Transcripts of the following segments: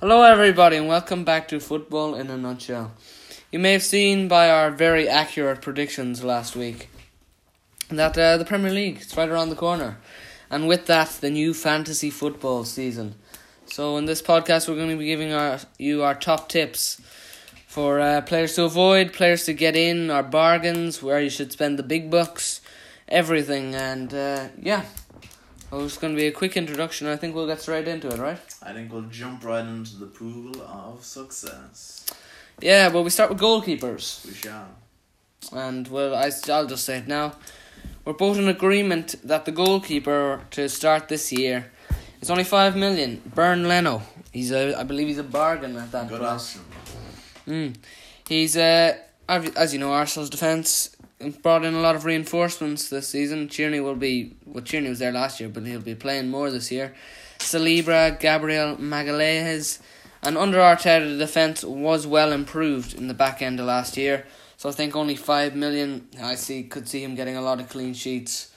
Hello, everybody, and welcome back to Football in a Nutshell. You may have seen by our very accurate predictions last week that uh, the Premier League is right around the corner, and with that, the new fantasy football season. So, in this podcast, we're going to be giving our, you our top tips for uh, players to avoid, players to get in, our bargains, where you should spend the big bucks, everything, and uh, yeah. It's going to be a quick introduction. I think we'll get straight into it, right? I think we'll jump right into the pool of success. Yeah, well, we start with goalkeepers. We shall. And, well, I, I'll just say it now. We're both in agreement that the goalkeeper to start this year is only 5 million. Bernd Leno. He's a, I believe he's a bargain at that Good price. option. Mm. He's, uh, as as you know, Arsenal's defence brought in a lot of reinforcements this season. Tierney will be, well, Tierney was there last year, but he'll be playing more this year. Saliba, Gabriel Magalhaes, and under Arteta, the defence was well improved in the back end of last year. So I think only five million. I see could see him getting a lot of clean sheets,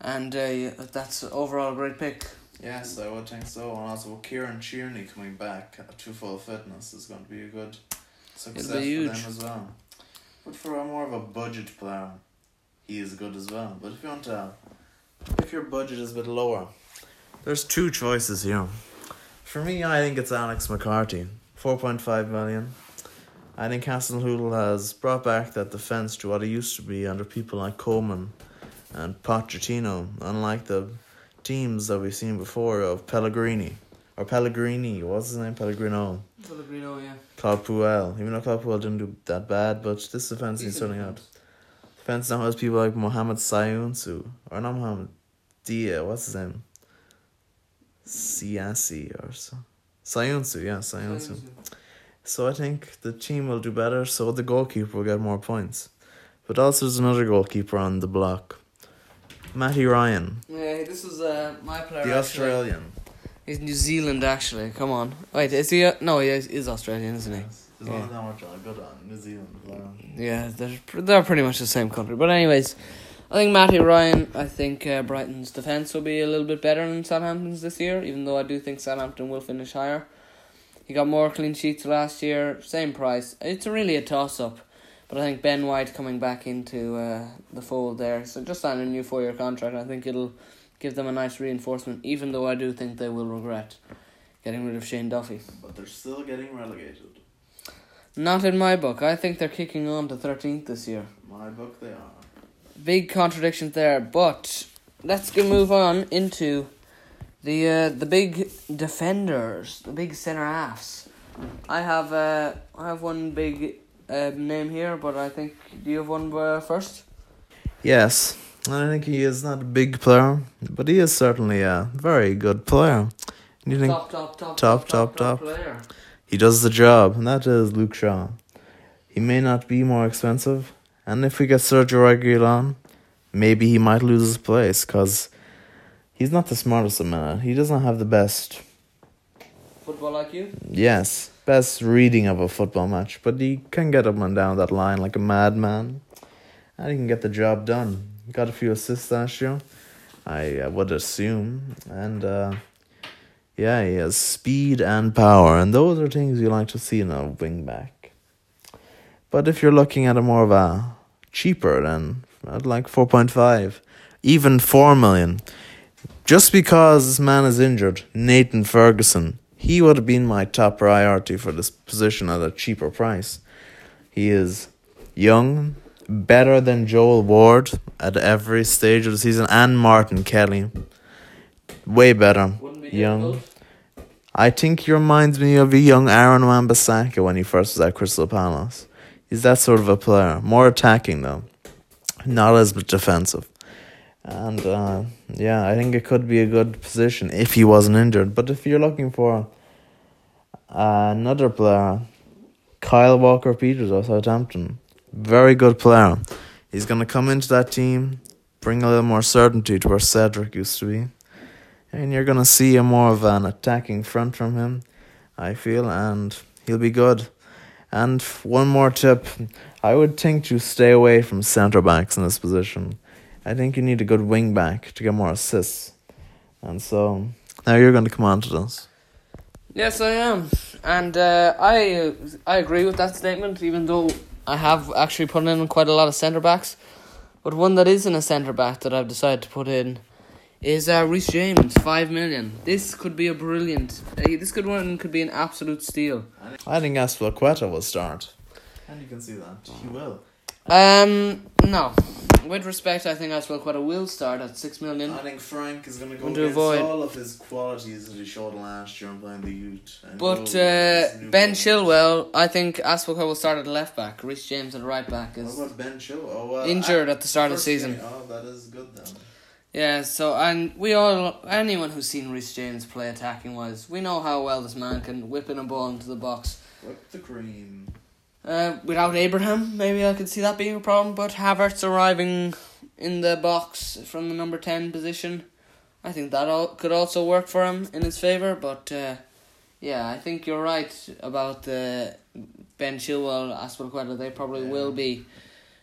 and uh, that's overall a great pick. Yes, I would think so. And also Kieran Tierney coming back to full fitness is going to be a good success for them as well. But for a more of a budget player, he is good as well. But if you want to, if your budget is a bit lower, there's two choices here. For me, I think it's Alex McCarthy, four point five million. I think Hasenhüttl has brought back that defense to what it used to be under people like Koeman and Pochettino, unlike the teams that we've seen before of Pellegrini or Pellegrini. What's his name? Pellegrino. Pellegrino, yeah. Claude Puel. Even though Claude Puel didn't do that bad, but this defense needs turning out. Defense now has people like Mohamed Sayunsu or not Mohamed Dia. What's his name? Siasi or so. Sayunsu, yeah, Sayunsu. So I think the team will do better, so the goalkeeper will get more points. But also there's another goalkeeper on the block. Matty Ryan, Yeah, this is uh, my player. the actually. He's New Zealand, actually. Come on. Wait, is he? Uh, no, he is, is Australian, isn't he? There's Yeah. only that much on good on New Zealand. Yeah, they're they're pretty much the same country. But anyways, I think Matty Ryan. I think uh, Brighton's defense will be a little bit better than Southampton's this year. Even though I do think Southampton will finish higher. He got more clean sheets last year, same price. It's really a toss up. But I think Ben White coming back into uh, the fold there. So just signed a new four year contract. I think it'll give them a nice reinforcement. Even though I do think they will regret getting rid of Shane Duffy. But they're still getting relegated. Not in my book. I think they're kicking on to thirteenth this year. My book, they are. big contradictions there. But let's go move on into the uh, the big defenders, the big centre halves. I have uh, I have one big uh, name here, but I think do you have one uh, first? Yes, I think he is not a big player, but he is certainly a very good player. You think Top top top Top, top, top. player. he does the job, and that is Luke Shaw. He may not be more expensive, and if we get Sergio Reguilon, maybe he might lose his place because he's not the smartest of men. He doesn't have the best, Football like you? yes, best reading of a football match, but he can get up and down that line like a madman, and he can get the job done. Got a few assists last year, I uh, would assume, and uh, yeah, he has speed and power, and those are things you like to see in a wing back. But if you're looking at a more of a cheaper, then I'd like four point five, even four million. Just because this man is injured, Nathan Ferguson, he would have been my top priority for this position at a cheaper price. He is young, better than Joel Ward at every stage of the season, and Martin Kelly. Way better. Be Young. I think he reminds me of a young Aaron Wan-Bissaka when he first was at Crystal Palace. He's that sort of a player, more attacking though, not as defensive. And uh, yeah, I think it could be a good position if he wasn't injured. But if you're looking for another player, Kyle Walker Peters of Southampton, very good player. He's gonna come into that team, bring a little more certainty to where Cedric used to be and you're gonna see a more of an attacking front from him, I feel, and he'll be good. And one more tip, I would think to stay away from centre backs in this position. I think you need a good wing back to get more assists, and so now you're going to come on to this. Yes, I am, and uh, I I agree with that statement. Even though I have actually put in quite a lot of centre backs, but one that isn't a centre back that I've decided to put in is uh, Reece James, five million. This could be a brilliant. Uh, this could one could be an absolute steal. I think Azpilicueta will start. And you can see that. He will. Um, no. With respect, I think Azpilicueta will start at six million. I think Frank is going to go against avoid- all of his qualities that he showed last year in playing the youth. and But uh, with his new Ben. Chilwell, I think Azpilicueta will start at left back. Reece James at right back What is about Ben Chilwell? Oh, well, injured I- at the start of the season. game- Oh, that is good then. Yeah, so and we all anyone who's seen Reece James play attacking wise, we know how well this man can whip in a ball into the box. Whip the cream. Uh, without Abraham, maybe I could see that being a problem. But Havertz arriving in the box from the number ten position, I think that all could also work for him in his favor. But uh, yeah, I think you're right about the Ben Chilwell, Azpilicueta. They probably Yeah. will be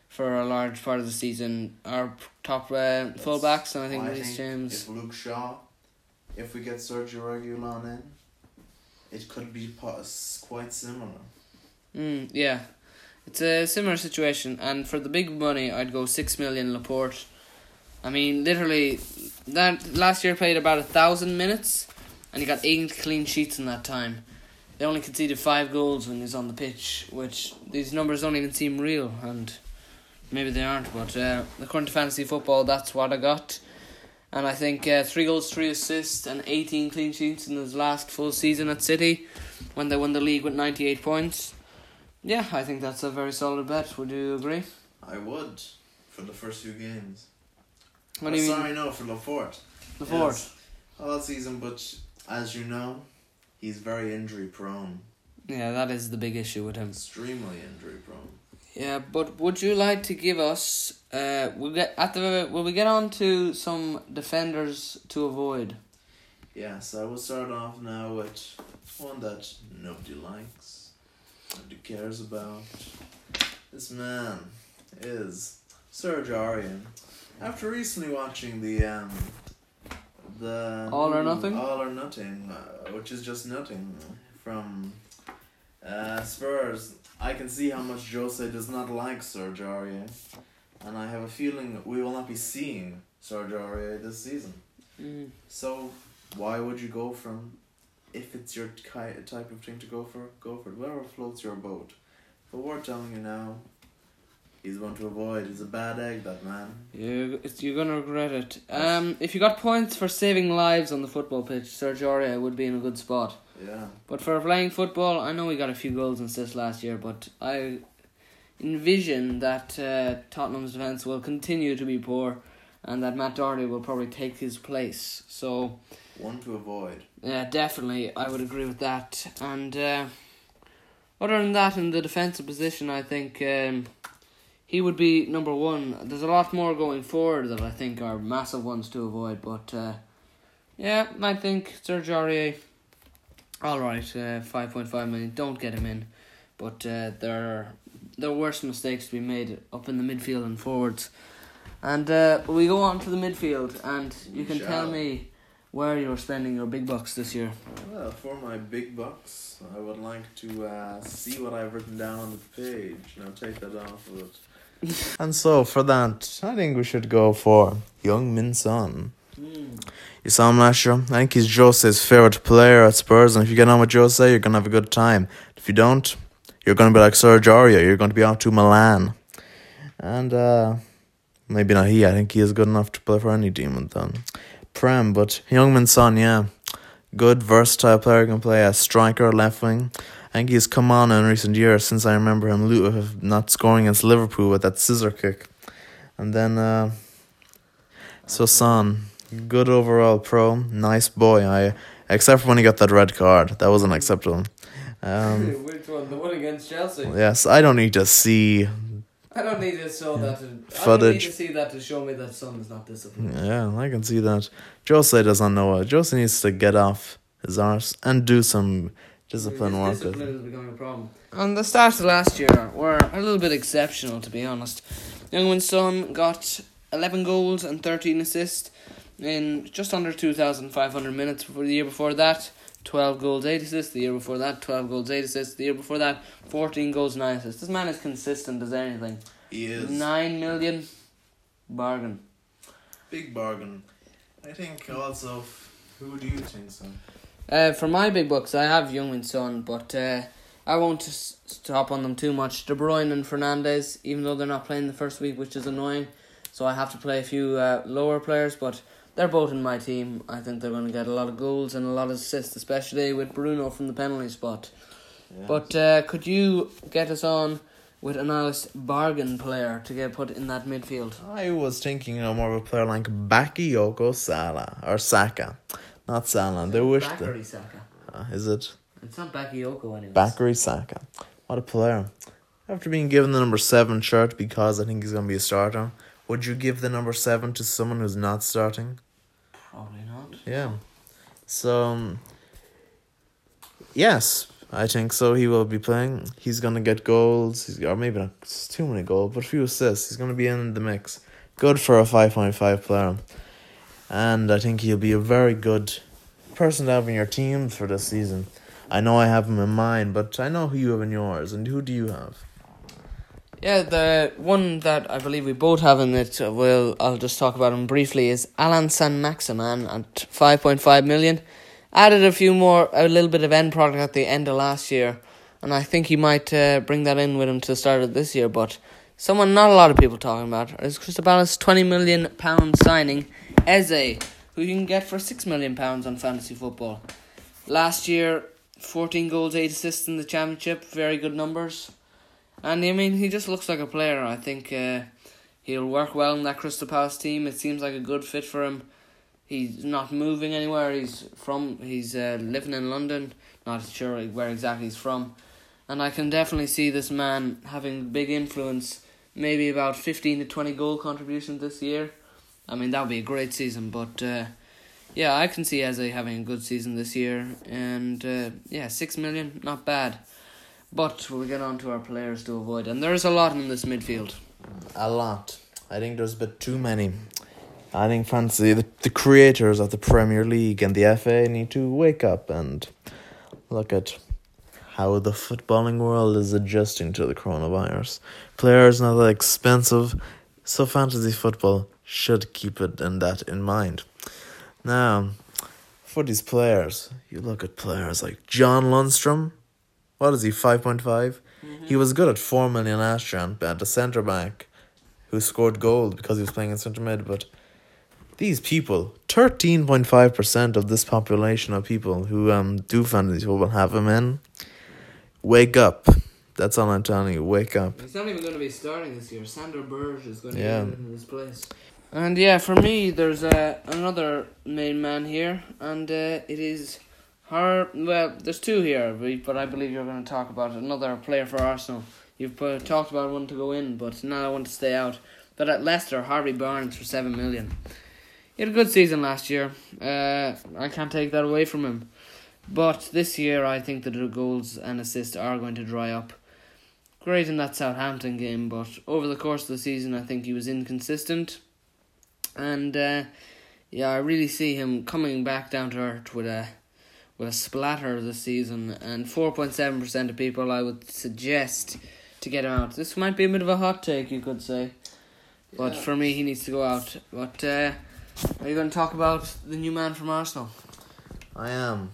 for a large part of the season our top uh, fullbacks, and I think Reece James. If Luke Shaw, if we get Sergio Reguilon in, it could be quite similar. Mm, yeah, it's a similar situation, and for the big money, I'd go six million Laporte. I mean, literally, that last year played about a thousand minutes, and he got eight clean sheets in that time. They only conceded five goals when he's on the pitch, which these numbers don't even seem real, and maybe they aren't. But uh, according to fantasy football, that's what I got. And I think uh, three goals, three assists, and 18 clean sheets in his last full season at City when they won the league with 98 points. Yeah, I think that's a very solid bet. Would you agree? I would for the first few games. What Oh, do you sorry, mean? no, for Laporte. The fourth. Yes. All season, but as you know, he's very injury prone. Yeah, that is the big issue with him. Extremely injury prone. Yeah, but would you like to give us? Uh, we'll get at the. Will we get on to some defenders to avoid? Yes, I will start off now with one that nobody likes, nobody cares about. This man is Serge Aurier. After recently watching the um, the All or Nothing, All or Nothing, uh, which is just nothing from uh, Spurs, I can see how much Jose does not like Serge Aurier, and I have a feeling we will not be seeing Serge Aurier this season. Mm. So, why would you go from, if it's your ki- type of thing to go for, go for it. Whatever floats your boat. But we're telling you now, he's one to avoid. He's a bad egg, that man. You, it's, you're gonna regret it. Um, if you got points for saving lives on the football pitch, Serge Aurier would be in a good spot. Yeah. But for playing football, I know we got a few goals and assists last year, but I envision that uh, Tottenham's defence will continue to be poor and that Matt Doherty will probably take his place. So, One to avoid. yeah, definitely, I would agree with that. And uh, other than that, in the defensive position, I think um, he would be number one. There's a lot more going forward that I think are massive ones to avoid, but uh, yeah, I think Serge Aurier, all right, uh, five point five million. Don't get him in, but uh, there are there are worse mistakes to be made up in the midfield and forwards. And uh, we go on to the midfield, and you We can tell me where you're spending your big bucks this year. Well, for my big bucks, I would like to uh, see what I've written down on the page. Now take that off of it. and so, for that, I think we should go for Heung-min Son. You saw him last year. I think he's Jose's favourite player at Spurs, and if you get on with Jose, you're gonna have a good time. If you don't, you're gonna be like Sergio. Aurier. You're gonna be off to Milan, and uh, maybe not he. I think he is good enough to play for any team with them. Prem, but Heung-min Son, yeah, good versatile player can play as striker, left wing. I think he's come on in recent years since I remember him not scoring against Liverpool with that scissor kick, and then uh, so Son, good overall pro, nice boy. I except for when he got that red card, that wasn't acceptable. Um, Which one? The one against Chelsea? yes, I don't need to see. I don't need to show that. To, I don't need to see that to show me that Son is not disciplined. Yeah, I can see that. Jose doesn't know it. Jose needs to get off his arse and do some discipline work. discipline is becoming a problem. On the start of last year were a little bit exceptional, to be honest. Youngman's son got 11 goals and 13 assists in just under 2,500 minutes for the year before that. 12 goals, 8 assists. The year before that, 12 goals, 8 assists. The year before that, 14 goals, 9 assists. This man is consistent as anything. He is 9 million bargain. big bargain. I think also. Who do you think so? Uh, for my big bucks, I have Young and Son, but uh, I won't stop on them too much. De Bruyne and Fernandes, even though they're not playing the first week, which is annoying, so I have to play a few uh, lower players, but they're both in my team. I think they're going to get a lot of goals and a lot of assists, especially with Bruno from the penalty spot. But uh, could you get us on with a nice bargain player to get put in that midfield? I was thinking, you know, more of a player like Bakayoko Sala or Saka, not Salah. They wish. Bakary Saka. Uh, is it It's not Bakayoko anyways. Bakary Saka? What a player! After being given the number seven shirt because I think he's going to be a starter, would you give the number seven to someone who's not starting? Probably not. Yeah. So, um, yes, I think so. He will be playing. He's to get goals, he's, or maybe not too many goals, but a few assists. He's to be in the mix. Good for a 5.5 player. And I think he'll be a very good person to have in your team for this season. I know I have him in mind, but I know who you have in yours. And who do you have? Yeah, the one that I believe we both have in it, uh, well, I'll just talk about him briefly, is Allan Saint-Maximin at 5.5 million. Added a few more, a little bit of end product at the end of last year, and I think he might uh, bring that in with him to the start of this year. But someone not a lot of people talking about is Palace £20 million pound signing, Eze, who you can get for £6 million pounds on fantasy football. Last year, 14 goals, 8 assists in the championship, very good numbers. And I mean, he just looks like a player. I think uh, he'll work well in that Crystal Palace team. It seems like a good fit for him. He's not moving anywhere. He's from. He's uh, living in London. Not sure where exactly he's from, and I can definitely see this man having big influence. Maybe about fifteen to twenty goal contributions this year. I mean, that would be a great season. But uh, yeah, I can see Eze having a good season this year, and uh, yeah, six million, not bad. But we'll get on to our players to avoid, and there's a lot in this midfield. A lot. I think there's a bit too many. I think fancy the, the creators of the Premier League and the FA need to wake up and look at how the footballing world is adjusting to the coronavirus. Players not that expensive, so fantasy football should keep it and that in mind. Now, for these players, you look at players like John Lundstram. What is he? Five point five. He was good at four million last year and at the centre back, who scored goals because he was playing in centre mid. But these people, thirteen point five percent of this population of people who um do fantasy football have him in. Wake up! That's all I'm telling you. Wake up. He's not even going to be starting this year. Sander Berge is going to Yeah. get in his place. And yeah, for me, there's uh, another main man here, and uh, it is her. Well, there's two here, but- I believe you're going to talk about another player for Arsenal. You've uh, talked about one to go in, but now I want to stay out. But at Leicester, Harvey Barnes for seven million. He had a good season last year. Uh, I can't take that away from him. But this year, I think that the goals and assists are going to dry up. Great in that Southampton game, but over the course of the season, I think he was inconsistent. And uh, yeah, I really see him coming back down to earth with a with a splatter this season. And four point seven percent of people, I would suggest to get him out. This might be a bit of a hot take, you could say, but for me, he needs to go out. But uh, are you going to talk about the new man from Arsenal? I am.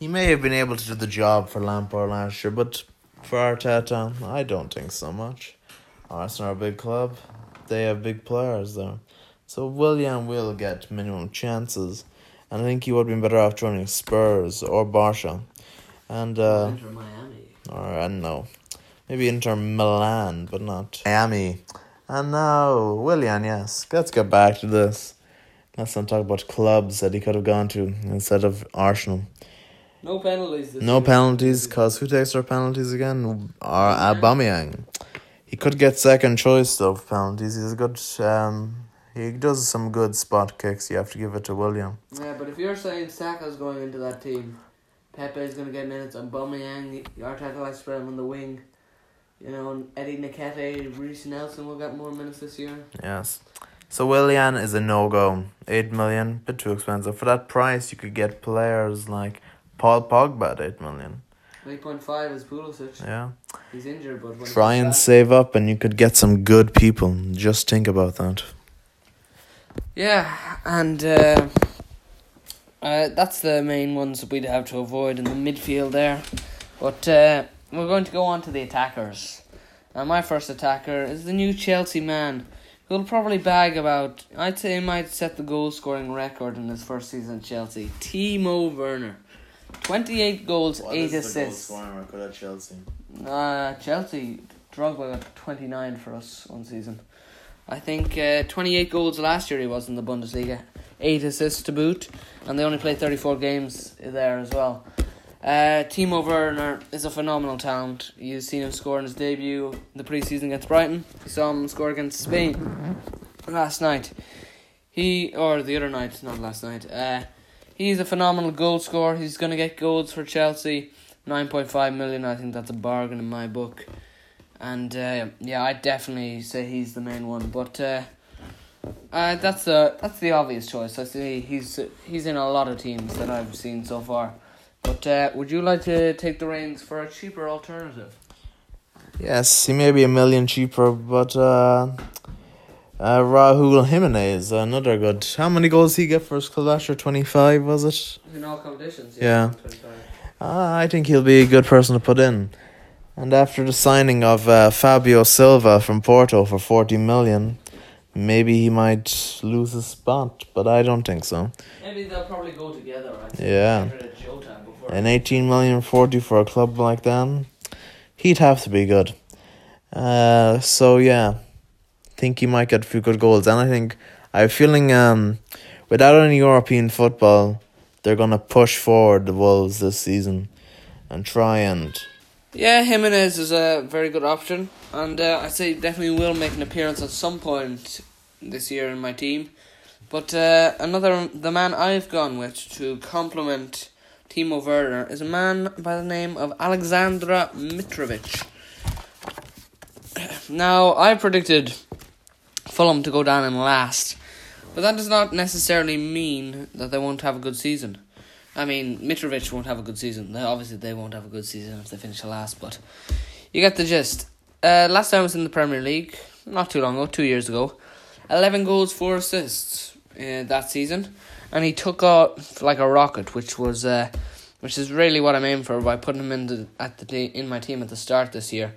He may have been able to do the job for Lampard last year, but for Arteta, I don't think so much. Arsenal are a big club. They have big players there. So Willian will get minimum chances. And I think he would have been better off joining Spurs or Barca. And, uh, Inter Miami. or I don't know, maybe Inter Milan, but not Miami. And now, Willian, yes. Let's get back to this. Let's not talk about clubs that he could have gone to instead of Arsenal. No penalties. This No year. penalties, cause who takes our penalties again? Or Aubameyang. He could get second choice of penalties. He's a good. Um, he does some good spot kicks. You have to give it to Willian. Yeah, but if you're saying Saka's going into that team, Pepe's going to get minutes, and Aubameyang, Arteta likes to spread him on the wing. You know, and Eddie Nketiah, Reiss Nelson will get more minutes this year. Yes. So Willian is a no go. Eight million, bit too expensive for that price. You could get players like Paul Pogba at 8 million. 8.5 is Pulisic. Yeah. He's injured, but Try and back- save up and you could get some good people. Just think about that. Yeah, and uh, uh, that's the main ones that we'd have to avoid in the midfield there. But uh, we're going to go on to the attackers. Now, my first attacker is the new Chelsea man, who'll probably bag about, I'd say he might set the goal scoring record in his first season at Chelsea. Timo Werner. 28 goals, 8 assists. The goal scoring record at Chelsea? Uh, Chelsea, Drogba got 29 for us one season. I think uh, 28 goals last year he was in the Bundesliga. 8 assists to boot. And they only played 34 games there as well. Uh, Timo Werner is a phenomenal talent. You've seen him score in his debut in the preseason against Brighton. You saw him score against Spain last night. He, or the other night, not last night. Uh, he's a phenomenal goal scorer. He's going to get goals for Chelsea. 9.5 million, I think that's a bargain in my book. And uh, yeah, I definitely say he's the main one. But uh, uh, that's the that's the obvious choice. I see he's he's in a lot of teams that I've seen so far. But uh, would you like to take the reins for a cheaper alternative? Yes, he may be a million cheaper, but uh, uh, Raúl Jimenez, another good. How many goals he get for his club last year? 25, was it? In all competitions, Yeah. 25. Uh, I think he'll be a good person to put in. And after the signing of uh, Fabio Silva from Porto for 40 million, maybe he might lose his spot, but I don't think so. Maybe they'll probably go together. Right? Yeah. Get rid of Jota before- And 18 million 40 for a club like that, he'd have to be good. Uh, so yeah, think he might get a few good goals. And I think I have a feeling um, without any European football, they're gonna push forward the Wolves this season and try and Yeah, Jimenez is a very good option, and uh, I'd say definitely will make an appearance at some point this year in my team. But uh, another, the man I've gone with to complement Timo Werner is a man by the name of Aleksandar Mitrovic. Now, I predicted Fulham to go down in last, but that does not necessarily mean that they won't have a good season. I mean, Mitrovic won't have a good season. They- Obviously, they won't have a good season if they finish last, but you get the gist. Uh, last time I was in the Premier League, not too long ago, two years ago, 11 goals, 4 assists uh, that season, and he took off like a rocket, which was uh, which is really what I'm aiming for by putting him in, the, at the in my team at the start this year.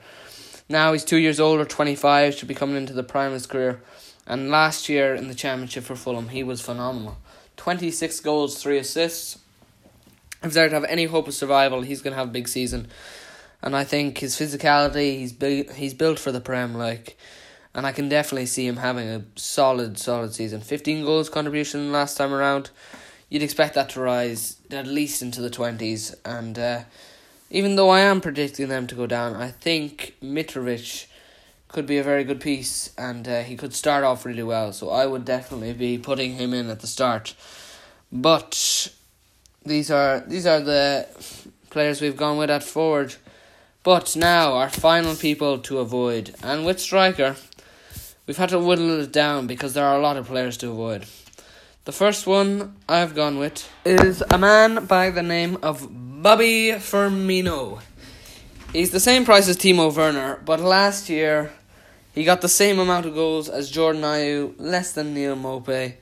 Now he's two years older, 25, should be coming into the prime of his career, and last year in the Championship for Fulham, he was phenomenal. 26 goals, 3 assists if they're to have any hope of survival, he's going to have a big season. And I think his physicality, he's bu- he's built for the Prem, like, and I can definitely see him having a solid, solid season. 15 goals contribution last time around. You'd expect that to rise at least into the 20s. And uh, even though I am predicting them to go down, I think Mitrovic could be a very good piece and uh, he could start off really well. So I would definitely be putting him in at the start. But these are these are the players we've gone with at forward. But now our final people to avoid, and with striker, we've had to whittle it down because there are a lot of players to avoid. The first one I've gone with is a man by the name of Bobby Firmino. He's the same price as Timo Werner, but last year he got the same amount of goals as Jordan Ayew, less than Neal Maupay.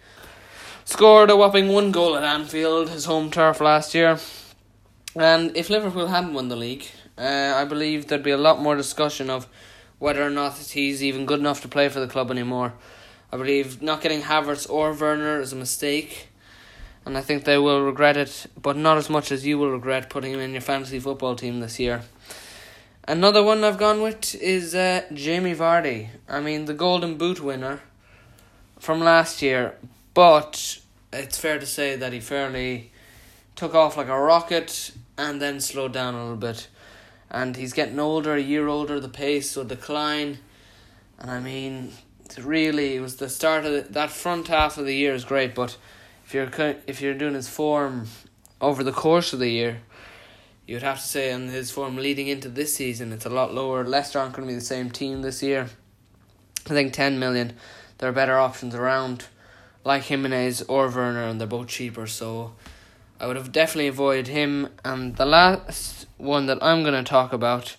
Scored a whopping one goal at Anfield, his home turf last year. And if Liverpool hadn't won the league, uh, I believe there'd be a lot more discussion of whether or not he's even good enough to play for the club anymore. I believe not getting Havertz or Werner is a mistake, and I think they will regret it, but not as much as you will regret putting him in your fantasy football team this year. Another one I've gone with is uh, Jamie Vardy. I mean, the Golden Boot winner from last year, but it's fair to say that he fairly took off like a rocket and then slowed down a little bit. And he's getting older, a year older, the pace will decline. And I mean, really, it was the start of the, that front half of the year is great, but if you're if you're doing his form over the course of the year, you'd have to say on his form leading into this season, it's a lot lower. Leicester aren't going to be the same team this year. I think 10 million, there are better options around, like Jimenez or Werner, and they're both cheaper, so I would have definitely avoided him. And the last one that I'm going to talk about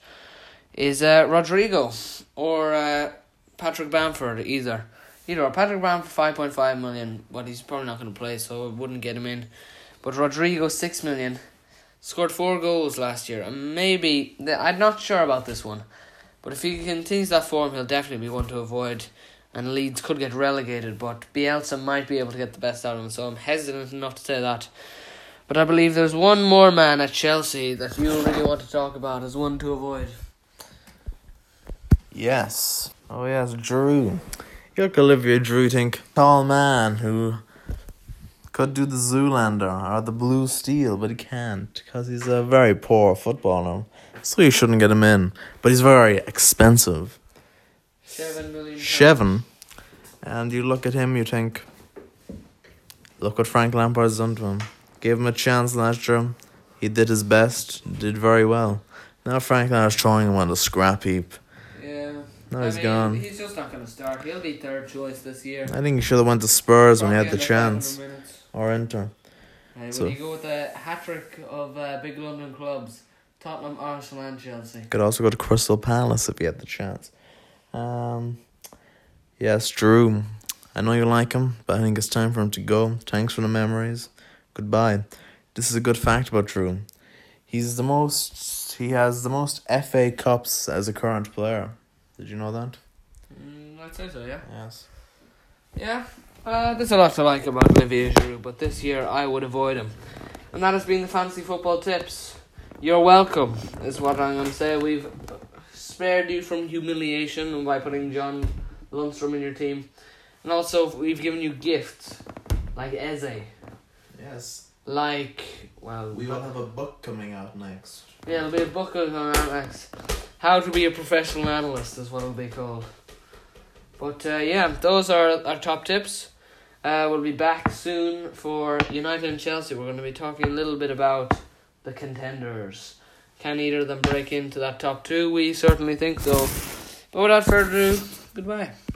is uh, Rodrigo or uh, Patrick Bamford, either. Either or. Patrick Bamford, 5.5 million, but he's probably not going to play, so I wouldn't get him in. But Rodrigo, 6 million. Scored four goals last year, and maybe I'm not sure about this one, but if he continues that form, he'll definitely be one to avoid. And Leeds could get relegated, but Bielsa might be able to get the best out of him. So I'm hesitant enough to say that. But I believe there's one more man at Chelsea that you really want to talk about as one to avoid. Yes. Oh yes, Giroud. You look Olivier Giroud think tall man who could do the Zoolander or the Blue Steel, but he can't because he's a very poor footballer. So you shouldn't get him in. But he's very expensive. Seven million. Seven. And you look at him, you think, look what Frank Lampard's done to him. Gave him a chance last year. He did his best, did very well. Now Frank Lampard's throwing him on the scrap heap. Yeah. Now I he's mean, gone. He's just not going to start. He'll be third choice this year. I think he should have went to Spurs when he had the chance. Or Inter. Uh, So- would you go with a hat trick of uh, big London clubs? Tottenham, Arsenal, and Chelsea. Could also go to Crystal Palace if he had the chance. Um, yes, Giroud. I know you like him, but I think it's time for him to go. Thanks for the memories. Goodbye. This is a good fact about Giroud. He's the most. He has the most FA Cups as a current player. Did you know that? Mm, I'd say so, yeah. Yes. Yeah, uh, there's a lot to like about Olivier Giroud, but this year I would avoid him. And that has been the Fantasy Football Tips. You're welcome, is what I'm going to say. We've spared you from humiliation by putting John Lundstram in your team. And also, we've given you gifts, like Eze, Yes. like, well, We will have a book coming out next. yeah, it'll be a book on that next. How to be a professional analyst is what it'll be called. But uh, yeah, those are our top tips. Uh, we'll be back soon for United and Chelsea. We're going to be talking a little bit about the contenders. Can either of them break into that top two? We certainly think so. But without further ado, goodbye.